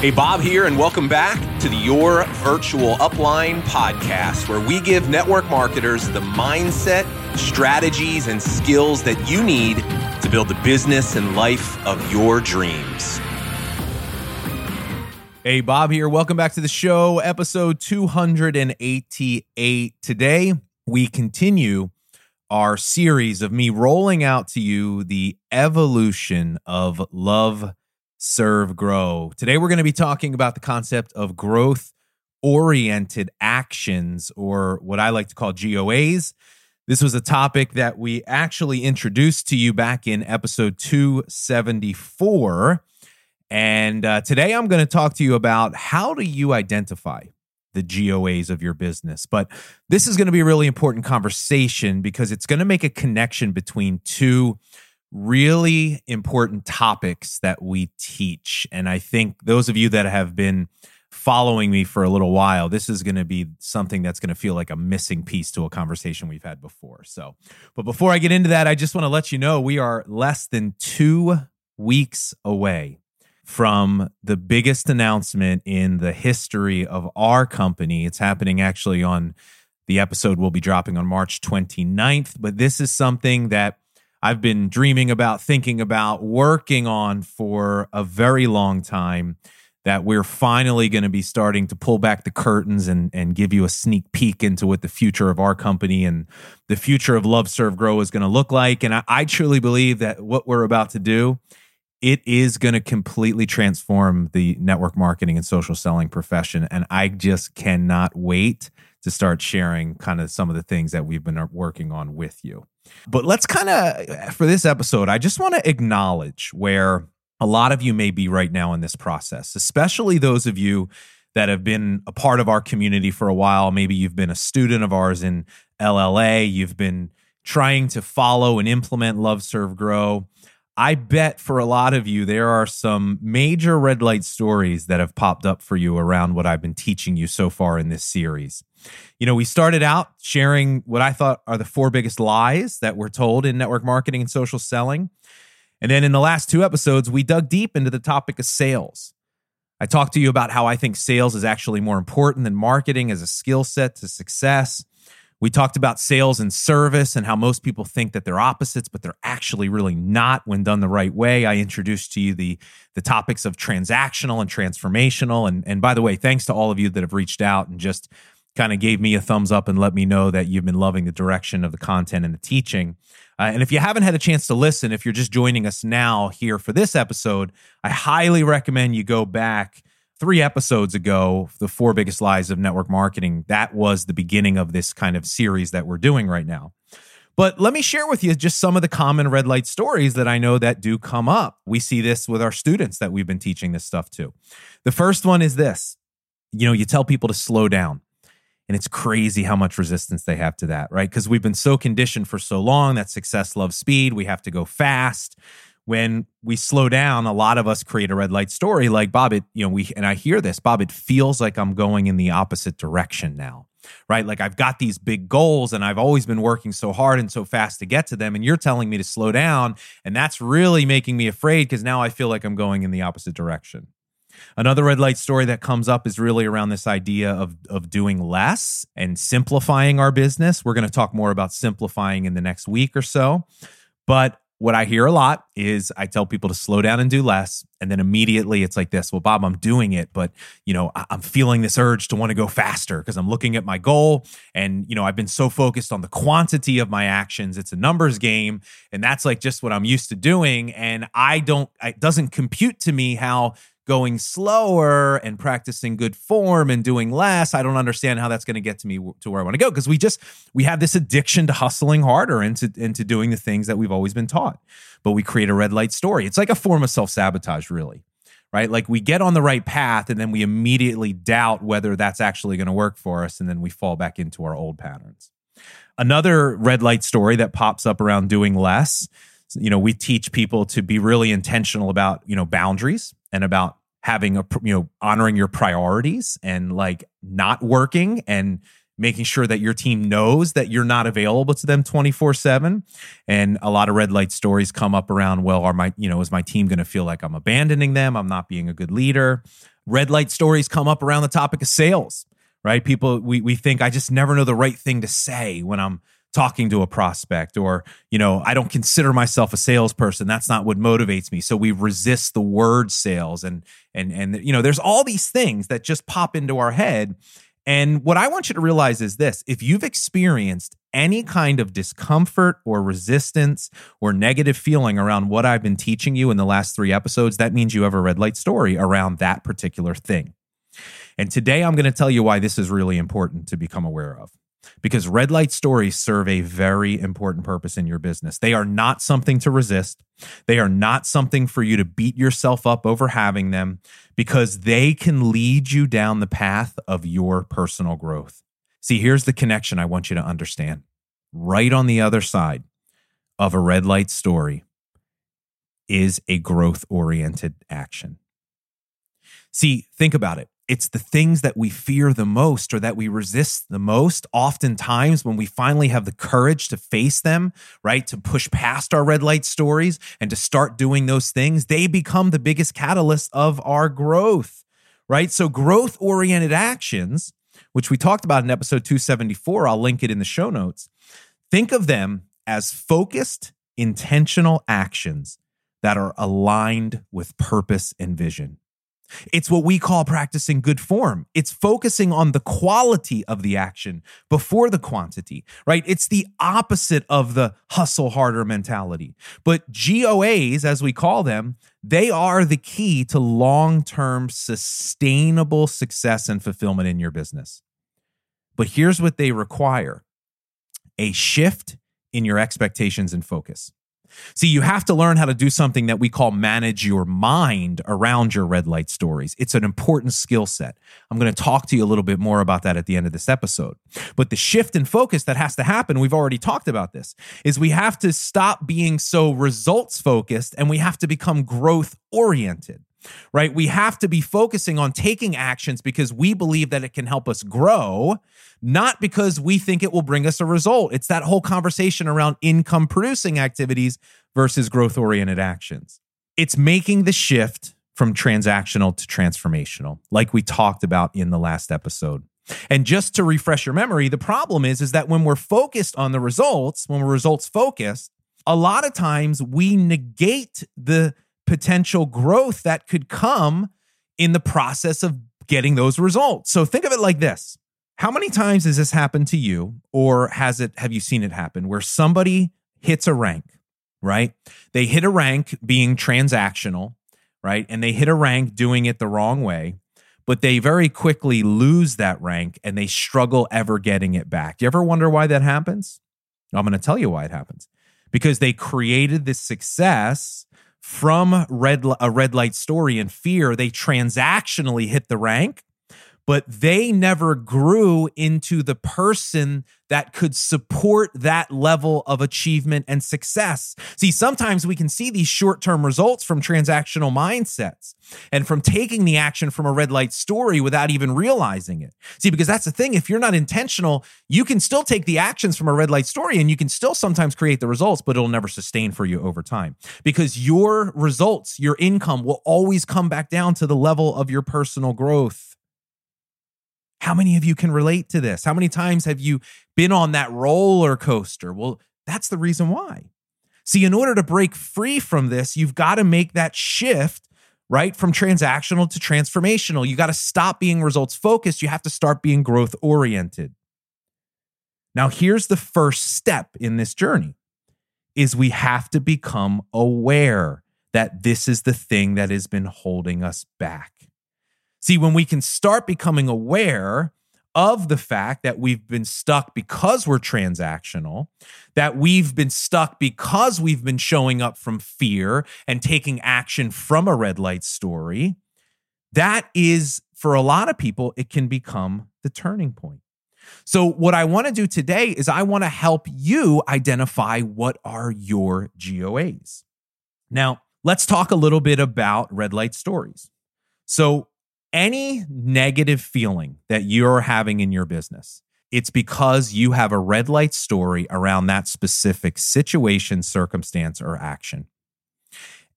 Hey, Bob here, and welcome back to the Your Virtual Upline podcast, where we give network marketers the mindset, strategies, and skills that you need to build the business and life of your dreams. Hey, Bob here. Welcome back to the show, episode 288. Today, we continue our series of me rolling out to you the evolution of love serve, grow. Today, we're going to be talking about the concept of growth oriented actions, or what I like to call GOAs. This was a topic that we actually introduced to you back in episode 274. And uh, today, I'm going to talk to you about how do you identify the GOAs of your business. But this is going to be a really important conversation because it's going to make a connection between two really important topics that we teach. And I think those of you that have been following me for a little while, this is going to be something that's going to feel like a missing piece to a conversation we've had before. So, but before I get into that, I just want to let you know we are less than two weeks away from the biggest announcement in the history of our company. It's happening actually on the episode we'll be dropping on March 29th, but this is something that I've been dreaming about, thinking about, working on for a very long time. That we're finally going to be starting to pull back the curtains and, and give you a sneak peek into what the future of our company and the future of Love Serve Grow is going to look like. And I, I truly believe that what we're about to do, it is going to completely transform the network marketing and social selling profession. And I just cannot wait to start sharing kind of some of the things that we've been uh, working on with you. But let's kind of, for this episode, I just want to acknowledge where a lot of you may be right now in this process, especially those of you that have been a part of our community for a while. Maybe you've been a student of ours in LLA, you've been trying to follow and implement Love Serve Grow. I bet for a lot of you, there are some major red light stories that have popped up for you around what I've been teaching you so far in this series. You know, we started out sharing what I thought are the four biggest lies that we're told in network marketing and social selling. And then in the last two episodes, we dug deep into the topic of sales. I talked to you about how I think sales is actually more important than marketing as a skill set to success. We talked about sales and service and how most people think that they're opposites, but they're actually really not when done the right way. I introduced to you the the topics of transactional and transformational. And, and by the way, thanks to all of you that have reached out and just kind of gave me a thumbs up and let me know that you've been loving the direction of the content and the teaching. Uh, and if you haven't had a chance to listen, if you're just joining us now here for this episode, I highly recommend you go back three episodes ago, the four biggest lies of network marketing, that was the beginning of this kind of series that we're doing right now. But let me share with you just some of the common red light stories that I know that do come up. We see this with our students that we've been teaching this stuff to. The first one is this you know, you tell people to slow down. And it's crazy how much resistance they have to that, right? Because we've been so conditioned for so long that success loves speed. We have to go fast when we slow down, a lot of us create a red light story like Bob, it, you know, we, and I hear this, Bob, it feels like I'm going in the opposite direction now, right? Like I've got these big goals and I've always been working so hard and so fast to get to them. And you're telling me to slow down. And that's really making me afraid because now I feel like I'm going in the opposite direction. Another red light story that comes up is really around this idea of, of doing less and simplifying our business. We're going to talk more about simplifying in the next week or so. But what I hear a lot is I tell people to slow down and do less. And then immediately it's like this, well, Bob, I'm doing it, but you know, I'm feeling this urge to want to go faster because I'm looking at my goal. And, you know, I've been so focused on the quantity of my actions. It's a numbers game. And that's like just what I'm used to doing. And I don't, it doesn't compute to me how going slower and practicing good form and doing less i don't understand how that's going to get to me to where i want to go because we just we have this addiction to hustling harder and to, into doing the things that we've always been taught. But we create a red light story. It's like a form of self-sabotage really right? Like we get on the right path and then we immediately doubt whether that's actually going to work for us and then we fall back into our old patterns. Another red light story that pops up around doing less you know we teach people to be really intentional about you know boundaries and about having a you know honoring your priorities and like not working and making sure that your team knows that you're not available to them 24/7 and a lot of red light stories come up around well are my you know is my team going to feel like I'm abandoning them? I'm not being a good leader. Red light stories come up around the topic of sales right? People we we think I just never know the right thing to say when I'm talking to a prospect or you know i don't consider myself a salesperson. That's not what motivates me. So we resist the word sales and and and you know there's all these things that just pop into our head. And what i want you to realize is this. If you've experienced any kind of discomfort or resistance or negative feeling around what i've been teaching you in the last 3 episodes that means you have a red light story around that particular thing. And today i'm going to tell you why this is really important to become aware of because red light stories serve a very important purpose in your business. They are not something to resist. They are not something for you to beat yourself up over having them because they can lead you down the path of your personal growth. See, here's the connection I want you to understand. Right on the other side of a red light story is a growth oriented action. See, think about it it's the things that we fear the most or that we resist the most. Oftentimes, when we finally have the courage to face them, right, to push past our red light stories and to start doing those things, they become the biggest catalyst of our growth, right? So, growth oriented actions, which we talked about in episode 274, I'll link it in the show notes. Think of them as focused, intentional actions that are aligned with purpose and vision. It's what we call practicing good form. It's focusing on the quality of the action before the quantity, right? It's the opposite of the hustle harder mentality. But GOAs, as we call them, they are the key to long term sustainable success and fulfillment in your business. But here's what they require a shift in your expectations and focus. See, you have to learn how to do something that we call manage your mind around your red light stories. It's an important skill set. I'm going to talk to you a little bit more about that at the end of this episode. But the shift in focus that has to happen, we've already talked about this, is we have to stop being so results focused and we have to become growth oriented right? We have to be focusing on taking actions because we believe that it can help us grow, not because we think it will bring us a result. It's that whole conversation around income producing activities versus growth oriented actions. It's making the shift from transactional to transformational, like we talked about in the last episode. And just to refresh your memory, the problem is is that when we're focused on the results, when we're results focused, a lot of times we negate the potential growth that could come in the process of getting those results. So think of it like this. How many times has this happened to you or has it have you seen it happen where somebody hits a rank, right? They hit a rank being transactional, right? And they hit a rank doing it the wrong way, but they very quickly lose that rank and they struggle ever getting it back. Do you ever wonder why that happens? I'm going to tell you why it happens. Because they created this success from red a red light story and fear they transactionally hit the rank but they never grew into the person that could support that level of achievement and success. See, sometimes we can see these short term results from transactional mindsets and from taking the action from a red light story without even realizing it. See, because that's the thing. If you're not intentional, you can still take the actions from a red light story and you can still sometimes create the results, but it'll never sustain for you over time because your results, your income will always come back down to the level of your personal growth. How many of you can relate to this? How many times have you been on that roller coaster? Well, that's the reason why. See, in order to break free from this, you've got to make that shift, right? From transactional to transformational. You got to stop being results focused. You have to start being growth oriented. Now, here's the first step in this journey is we have to become aware that this is the thing that has been holding us back. See, when we can start becoming aware of the fact that we've been stuck because we're transactional, that we've been stuck because we've been showing up from fear and taking action from a red light story, that is, for a lot of people, it can become the turning point. So, what I want to do today is I want to help you identify what are your GOAs. Now, let's talk a little bit about red light stories. So, any negative feeling that you're having in your business, it's because you have a red light story around that specific situation, circumstance, or action.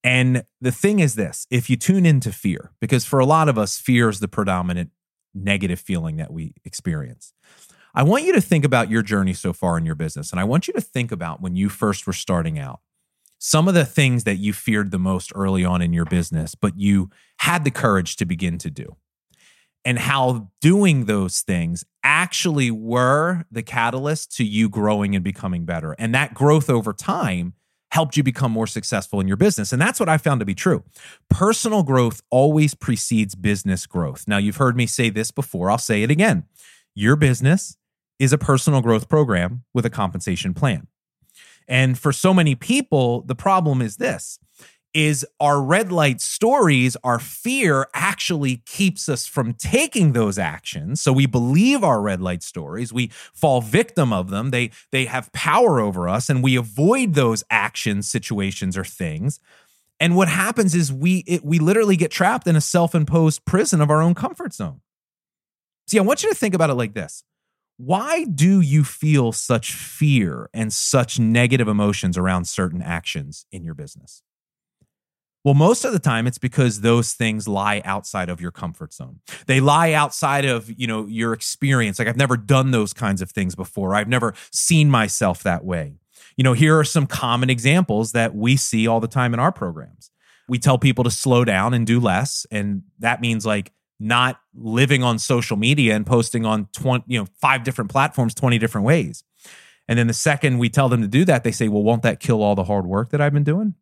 And the thing is this if you tune into fear, because for a lot of us, fear is the predominant negative feeling that we experience. I want you to think about your journey so far in your business. And I want you to think about when you first were starting out, some of the things that you feared the most early on in your business, but you had the courage to begin to do. And how doing those things actually were the catalyst to you growing and becoming better. And that growth over time helped you become more successful in your business. And that's what I found to be true. Personal growth always precedes business growth. Now, you've heard me say this before, I'll say it again. Your business is a personal growth program with a compensation plan. And for so many people, the problem is this is our red light stories, our fear actually keeps us from taking those actions. So we believe our red light stories, we fall victim of them. They they have power over us and we avoid those actions, situations or things. And what happens is we it, we literally get trapped in a self-imposed prison of our own comfort zone. See, I want you to think about it like this. Why do you feel such fear and such negative emotions around certain actions in your business? Well, most of the time it's because those things lie outside of your comfort zone. They lie outside of, you know, your experience. Like I've never done those kinds of things before. I've never seen myself that way. You know, here are some common examples that we see all the time in our programs. We tell people to slow down and do less, and that means like not living on social media and posting on 20, you know, five different platforms 20 different ways. And then the second we tell them to do that, they say, "Well, won't that kill all the hard work that I've been doing?"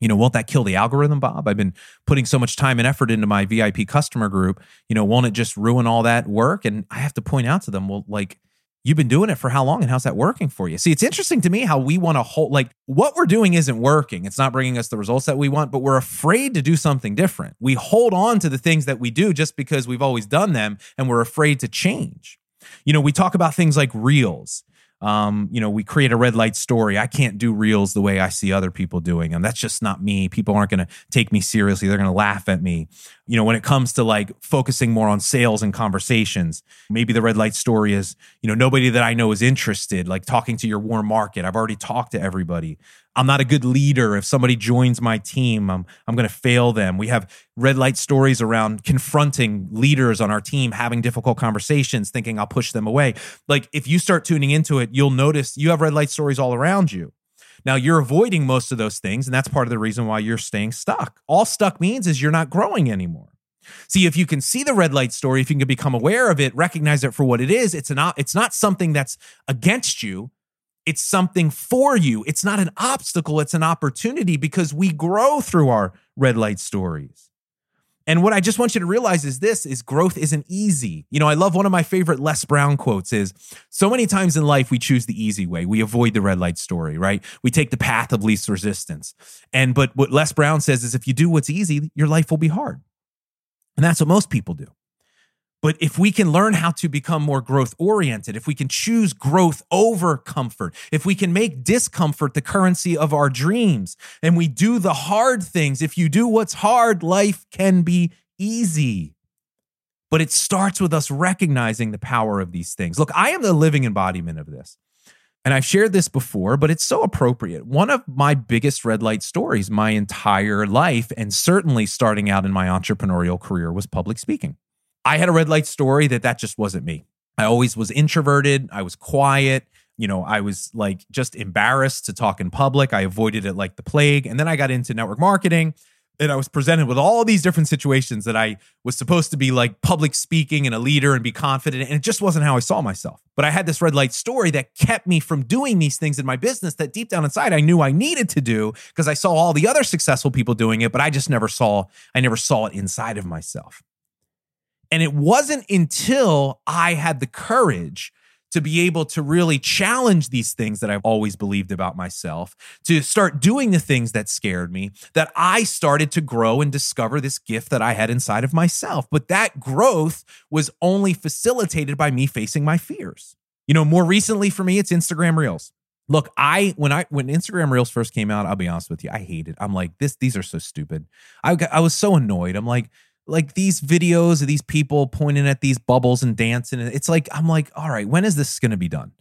You know, won't that kill the algorithm, Bob? I've been putting so much time and effort into my VIP customer group. You know, won't it just ruin all that work? And I have to point out to them, well, like You've been doing it for how long and how's that working for you? See, it's interesting to me how we want to hold, like, what we're doing isn't working. It's not bringing us the results that we want, but we're afraid to do something different. We hold on to the things that we do just because we've always done them and we're afraid to change. You know, we talk about things like reels um, you know, we create a red light story. I can't do reels the way I see other people doing them. That's just not me. People aren't going to take me seriously. They're going to laugh at me. You know, when it comes to like focusing more on sales and conversations, maybe the red light story is, you know, nobody that I know is interested, like talking to your warm market. I've already talked to everybody. I'm not a good leader. If somebody joins my team, I'm, I'm going to fail them. We have red light stories around confronting leaders on our team, having difficult conversations, thinking I'll push them away. Like if you start tuning into it, you'll notice you have red light stories all around you. Now you're avoiding most of those things, and that's part of the reason why you're staying stuck. All stuck means is you're not growing anymore. See, if you can see the red light story, if you can become aware of it, recognize it for what it is, it's an it's not something that's against you it's something for you. It's not an obstacle, it's an opportunity because we grow through our red light stories. And what I just want you to realize is this is growth isn't easy. You know, I love one of my favorite Les Brown quotes is so many times in life we choose the easy way. We avoid the red light story, right? We take the path of least resistance. And but what Les Brown says is if you do what's easy, your life will be hard. And that's what most people do. But if we can learn how to become more growth oriented, if we can choose growth over comfort, if we can make discomfort the currency of our dreams, and we do the hard things, if you do what's hard, life can be easy. But it starts with us recognizing the power of these things. Look, I am the living embodiment of this. And I've shared this before, but it's so appropriate. One of my biggest red light stories my entire life, and certainly starting out in my entrepreneurial career, was public speaking. I had a red light story that that just wasn't me. I always was introverted. I was quiet. You know, I was like just embarrassed to talk in public. I avoided it like the plague. And then I got into network marketing and I was presented with all these different situations that I was supposed to be like public speaking and a leader and be confident. And it just wasn't how I saw myself. But I had this red light story that kept me from doing these things in my business that deep down inside I knew I needed to do because I saw all the other successful people doing it, but I just never saw, I never saw it inside of myself. And it wasn't until I had the courage to be able to really challenge these things that I've always believed about myself, to start doing the things that scared me, that I started to grow and discover this gift that I had inside of myself. But that growth was only facilitated by me facing my fears. You know, more recently for me, it's Instagram Reels. Look, I when I when Instagram Reels first came out, I'll be honest with you, I hated. I'm like this. These are so stupid. I I was so annoyed. I'm like, like these videos of these people pointing at these bubbles and dancing. It's like, I'm like, all right, when is this going to be done?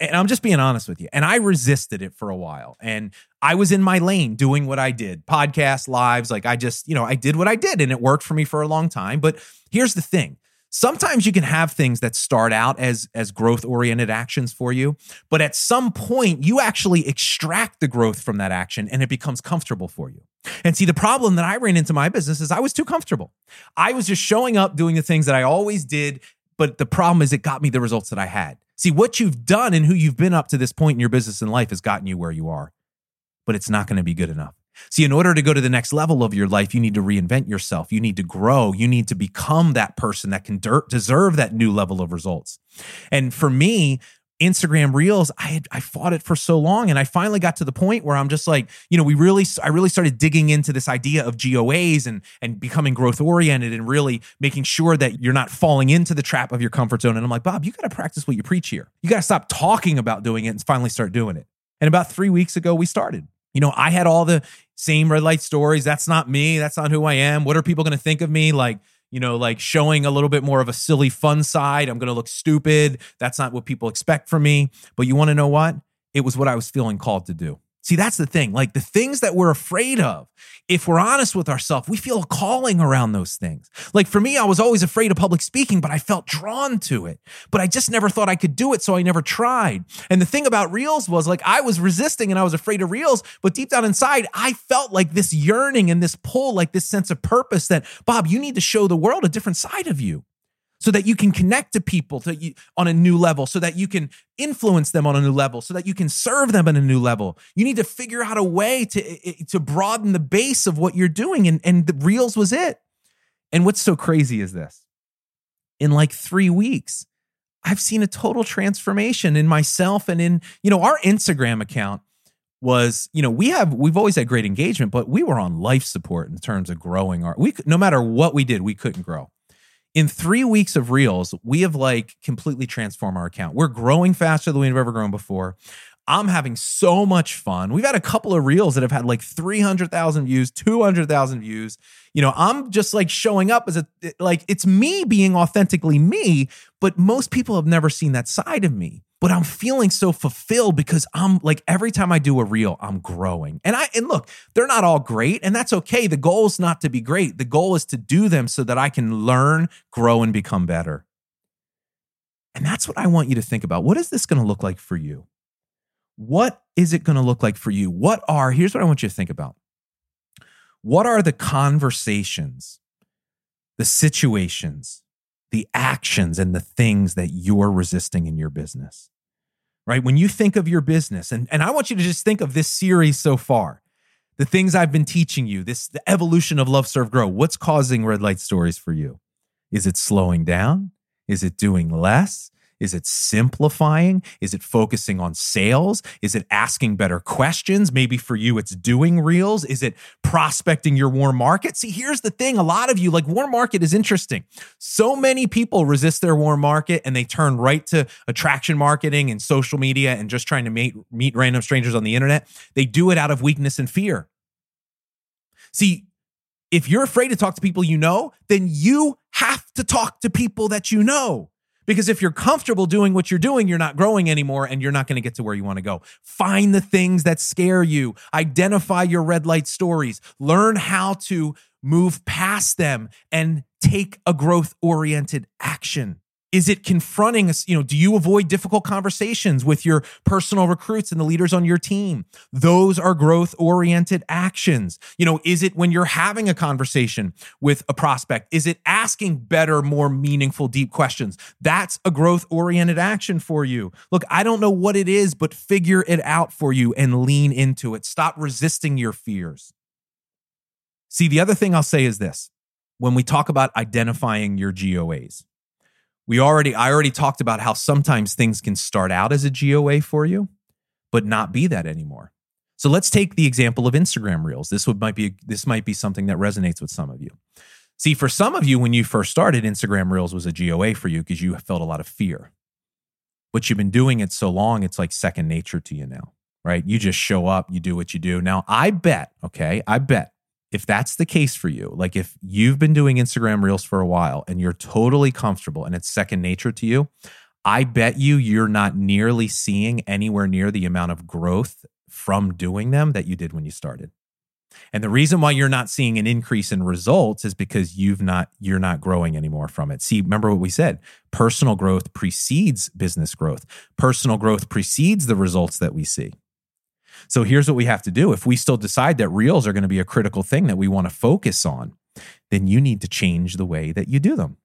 And I'm just being honest with you. And I resisted it for a while. And I was in my lane doing what I did podcast, lives. Like I just, you know, I did what I did and it worked for me for a long time. But here's the thing sometimes you can have things that start out as as growth oriented actions for you but at some point you actually extract the growth from that action and it becomes comfortable for you and see the problem that i ran into my business is i was too comfortable i was just showing up doing the things that i always did but the problem is it got me the results that i had see what you've done and who you've been up to this point in your business and life has gotten you where you are but it's not going to be good enough See, in order to go to the next level of your life, you need to reinvent yourself. You need to grow. You need to become that person that can deserve that new level of results. And for me, Instagram Reels, I had I fought it for so long, and I finally got to the point where I'm just like, you know, we really, I really started digging into this idea of GOAs and and becoming growth oriented and really making sure that you're not falling into the trap of your comfort zone. And I'm like, Bob, you got to practice what you preach here. You got to stop talking about doing it and finally start doing it. And about three weeks ago, we started you know, I had all the same red light stories. That's not me. That's not who I am. What are people going to think of me? Like, you know, like showing a little bit more of a silly fun side. I'm going to look stupid. That's not what people expect from me. But you want to know what? It was what I was feeling called to do. See, that's the thing. Like the things that we're afraid of, if we're honest with ourselves, we feel a calling around those things. Like for me, I was always afraid of public speaking, but I felt drawn to it. But I just never thought I could do it, so I never tried. And the thing about reels was like I was resisting and I was afraid of reels, but deep down inside, I felt like this yearning and this pull, like this sense of purpose that, Bob, you need to show the world a different side of you so that you can connect to people to on a new level, so that you can influence them on a new level, so that you can serve them on a new level. You need to figure out a way to to broaden the base of what you're doing, and and the reels was it. And what's so crazy is this: in like three weeks, I've seen a total transformation in myself and in you know our Instagram account was you know we have we've always had great engagement but we were on life support in terms of growing our we no matter what we did we couldn't grow in three weeks of reels, we have like completely transformed our account. We're growing faster than we've ever grown before. I'm having so much fun. We've had a couple of reels that have had like 300,000 views, 200,000 views. You know, I'm just like showing up as a, like, it's me being authentically me, but most people have never seen that side of me but I'm feeling so fulfilled because I'm like every time I do a reel, I'm growing. And I and look, they're not all great, and that's okay. The goal is not to be great. The goal is to do them so that I can learn, grow, and become better. And that's what I want you to think about. What is this going to look like for you? What is it going to look like for you? What are, here's what I want you to think about. What are the conversations, the situations, the actions, and the things that you're resisting in your business? Right? When you think of your business, and, and I want you to just think of this series so far, the things I've been teaching you, this the evolution of Love Serve Grow. What's causing red light stories for you? Is it slowing down? Is it doing less? Is it simplifying? Is it focusing on sales? Is it asking better questions? Maybe for you, it's doing reels. Is it prospecting your warm market? See, here's the thing a lot of you, like warm market is interesting. So many people resist their warm market and they turn right to attraction marketing and social media and just trying to meet, meet random strangers on the internet. They do it out of weakness and fear. See, if you're afraid to talk to people you know, then you have to talk to people that you know. Because if you're comfortable doing what you're doing, you're not growing anymore and you're not going to get to where you want to go. Find the things that scare you, identify your red light stories, learn how to move past them and take a growth oriented action. Is it confronting us? You know, do you avoid difficult conversations with your personal recruits and the leaders on your team? Those are growth oriented actions. You know, is it when you're having a conversation with a prospect? Is it asking better, more meaningful, deep questions? That's a growth oriented action for you. Look, I don't know what it is, but figure it out for you and lean into it. Stop resisting your fears. See, the other thing I'll say is this when we talk about identifying your GOAs, we already I already talked about how sometimes things can start out as a GOA for you, but not be that anymore. So let's take the example of Instagram Reels. This would might be this might be something that resonates with some of you. See, for some of you, when you first started, Instagram Reels was a GOA for you because you felt a lot of fear. But you've been doing it so long, it's like second nature to you now, right? You just show up, you do what you do. Now, I bet, okay, I bet if that's the case for you, like if you've been doing Instagram Reels for a while and you're totally comfortable and it's second nature to you, I bet you you're not nearly seeing anywhere near the amount of growth from doing them that you did when you started. And the reason why you're not seeing an increase in results is because you've not you're not growing anymore from it. See, remember what we said? Personal growth precedes business growth. Personal growth precedes the results that we see. So here's what we have to do. If we still decide that reels are going to be a critical thing that we want to focus on, then you need to change the way that you do them.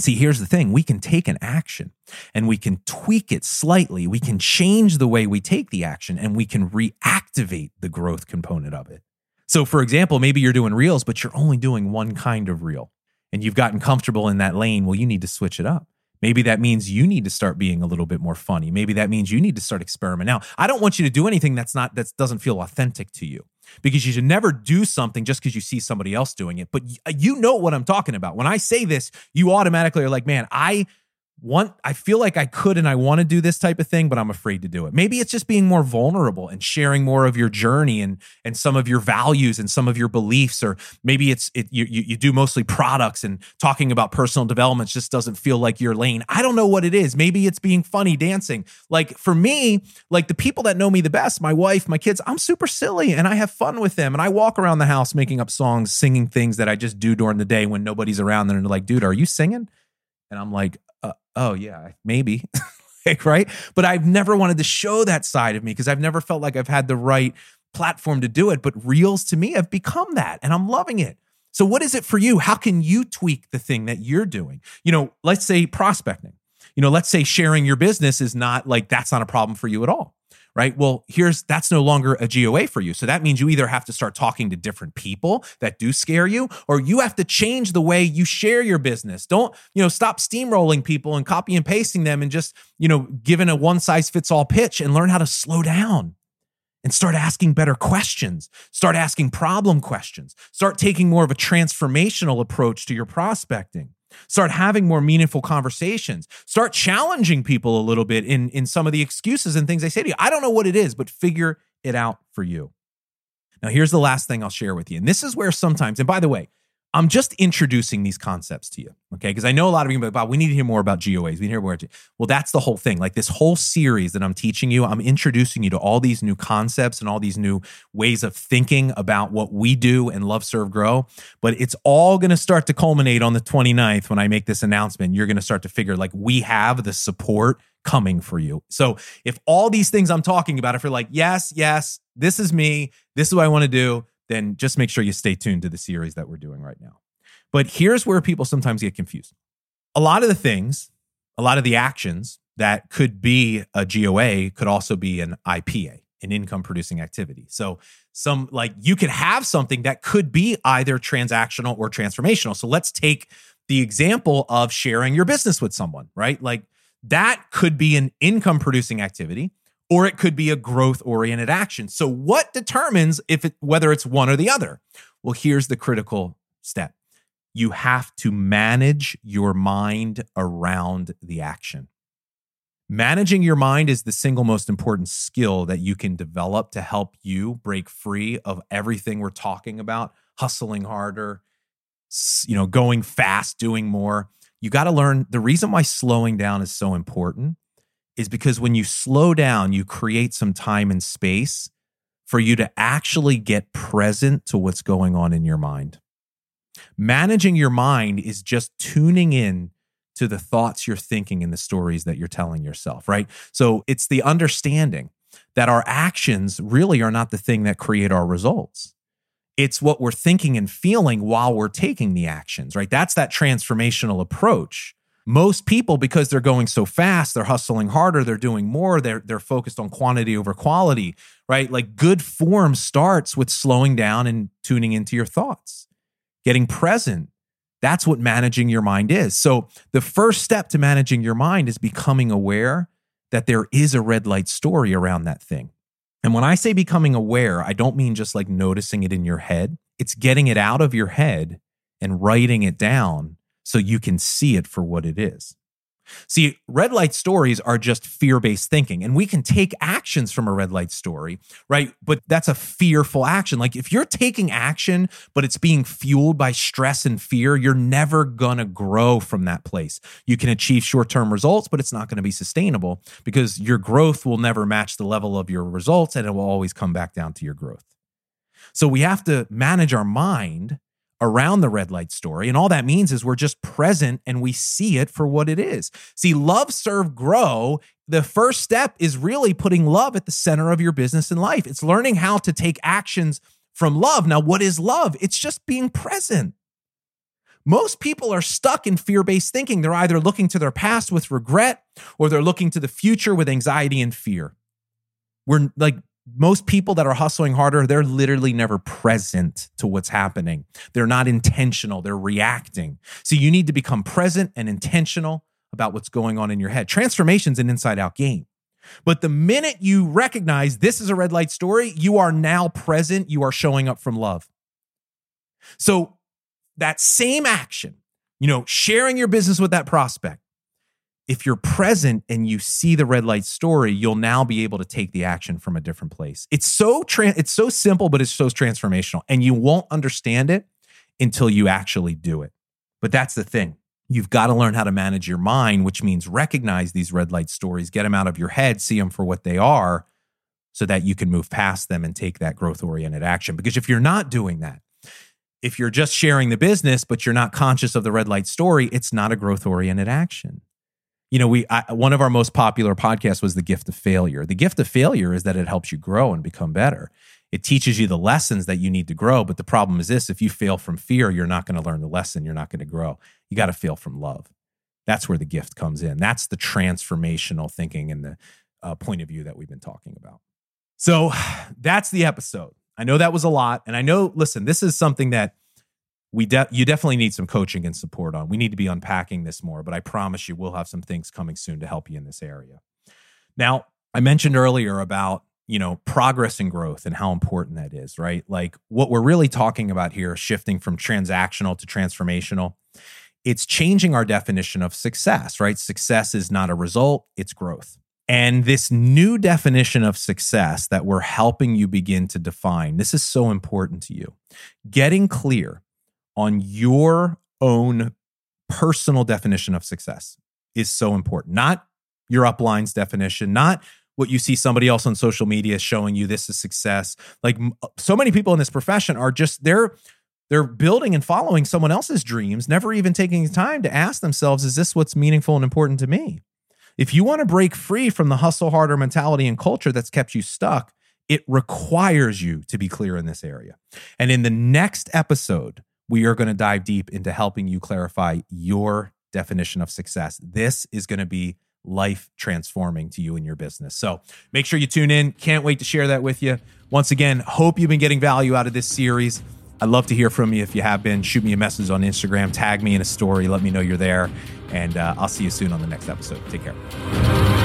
See, here's the thing we can take an action and we can tweak it slightly. We can change the way we take the action and we can reactivate the growth component of it. So, for example, maybe you're doing reels, but you're only doing one kind of reel and you've gotten comfortable in that lane. Well, you need to switch it up. Maybe that means you need to start being a little bit more funny. Maybe that means you need to start experimenting. Now, I don't want you to do anything that's not that doesn't feel authentic to you because you should never do something just because you see somebody else doing it. But you know what I'm talking about. When I say this, you automatically are like, "Man, I want I feel like I could and I want to do this type of thing, but I'm afraid to do it. Maybe it's just being more vulnerable and sharing more of your journey and and some of your values and some of your beliefs, or maybe it's it you you, do mostly products and talking about personal development just doesn't feel like your lane. I don't know what it is. Maybe it's being funny dancing. Like for me, like the people that know me the best, my wife, my kids, I'm super silly and I have fun with them. And I walk around the house making up songs, singing things that I just do during the day when nobody's around. And they're like, dude, are you singing? And I'm like, Uh, oh yeah, maybe. like, right? But I've never wanted to show that side of me because I've never felt like I've had the right platform to do it. But reels to me have become that, and I'm loving it. So, what is it for you? How can you tweak the thing that you're doing? You know, let's say prospecting. You know, let's say sharing your business is not like that's not a problem for you at all right? Well, here's that's no longer a GOA for you. So that means you either have to start talking to different people that do scare you, or you have to change the way you share your business. Don't, you know, stop steamrolling people and copy and pasting them and just, you know, giving a one size fits all pitch and learn how to slow down and start asking better questions. Start asking problem questions. Start taking more of a transformational approach to your prospecting. Start having more meaningful conversations. Start challenging people a little bit in, in some of the excuses and things they say to you. I don't know what it is, but figure it out for you. Now, here's the last thing I'll share with you. And this is where sometimes, and by the way, I'm just introducing these concepts to you, okay? Because I know a lot of you are Bob, we need to hear more about GOAs. We need to hear more. Well, that's the whole thing. Like this whole series that I'm teaching you, I'm introducing you to all these new concepts and all these new ways of thinking about what we do and love, serve, grow. But it's all going to start to culminate on the 29th when I make this announcement. You're going to start to figure like we have the support coming for you. So if all these things I'm talking about, if you're like, yes, yes, this is me, this is what I want to do, then just make sure you stay tuned to the series that we're doing right now. But here's where people sometimes get confused. A lot of the things, a lot of the actions that could be a GOA could also be an IPA, an income producing activity. So, some like you could have something that could be either transactional or transformational. So, let's take the example of sharing your business with someone, right? Like that could be an income producing activity or it could be a growth oriented action. So what determines if it whether it's one or the other? Well, here's the critical step. You have to manage your mind around the action. Managing your mind is the single most important skill that you can develop to help you break free of everything we're talking about, hustling harder, you know, going fast, doing more. You got to learn the reason why slowing down is so important is because when you slow down, you create some time and space for you to actually get present to what's going on in your mind. Managing your mind is just tuning in to the thoughts you're thinking and the stories that you're telling yourself, right? So it's the understanding that our actions really are not the thing that create our results. It's what we're thinking and feeling while we're taking the actions, right? That's that transformational approach most people because they're going so fast they're hustling harder they're doing more they're they're focused on quantity over quality right? Like good form starts with slowing down and tuning into your thoughts getting present. That's what managing your mind is. So the first step to managing your mind is becoming aware that there is a red light story around that thing. And when i say becoming aware i don't mean just like noticing it in your head. It's getting it out of your head and writing it down so you can see it for what it is. See, red light stories are just fear based thinking, and we can take actions from a red light story, right? But that's a fearful action. Like if you're taking action, but it's being fueled by stress and fear, you're never gonna grow from that place. You can achieve short term results, but it's not gonna be sustainable because your growth will never match the level of your results and it will always come back down to your growth. So we have to manage our mind around the red light story. And all that means is we're just present and we see it for what it is. See, love, serve, grow. The first step is really putting love at the center of your business and life. It's learning how to take actions from love. Now, what is love? It's just being present. Most people are stuck in fear based thinking. They're either looking to their past with regret or they're looking to the future with anxiety and fear. We're like most people that are hustling harder, they're literally never present to what's happening. They're not intentional, they're reacting. So you need to become present and intentional about what's going on in your head. Transformation's an inside out game. But the minute you recognize this is a red light story, you are now present, you are showing up from love. So that same action, you know, sharing your business with that prospect, if you're present and you see the red light story, you'll now be able to take the action from a different place. It's so tra- it's so simple, but it's so transformational, and you won't understand it until you actually do it. But that's the thing. You've got to learn how to manage your mind, which means recognize these red light stories, get them out of your head, see them for what they are, so that you can move past them and take that growth oriented action. Because if you're not doing that, if you're just sharing the business, but you're not conscious of the red light story, it's not a growth oriented action you know, we I, one of our most popular podcasts was the gift of failure. The gift of failure is that it helps you grow and become better. It teaches you the lessons that you need to grow. But the problem is this: if you fail from fear, you're not going to learn the lesson. You're not going to grow. You got to fail from love. That's where the gift comes in. That's the transformational thinking and the uh, point of view that we've been talking about. So that's the episode. I know that was a lot, and I know. Listen, this is something that we de- you definitely need some coaching and support on. We need to be unpacking this more, but I promise you we'll have some things coming soon to help you in this area. Now, I mentioned earlier about, you know, progress and growth and how important that is, right? Like what we're really talking about here shifting from transactional to transformational. It's changing our definition of success, right? Success is not a result, it's growth. And this new definition of success that we're helping you begin to define, this is so important to you. Getting clear on your own personal definition of success is so important. Not your upline's definition, not what you see somebody else on social media showing you this is success. Like so many people in this profession are just they're they're building and following someone else's dreams, never even taking the time to ask themselves, is this what's meaningful and important to me? If you want to break free from the hustle harder mentality and culture that's kept you stuck, it requires you to be clear in this area. And in the next episode, we are going to dive deep into helping you clarify your definition of success. This is going to be life transforming to you and your business. So make sure you tune in. Can't wait to share that with you. Once again, hope you've been getting value out of this series. I'd love to hear from you if you have been. Shoot me a message on Instagram, tag me in a story, let me know you're there. And uh, I'll see you soon on the next episode. Take care.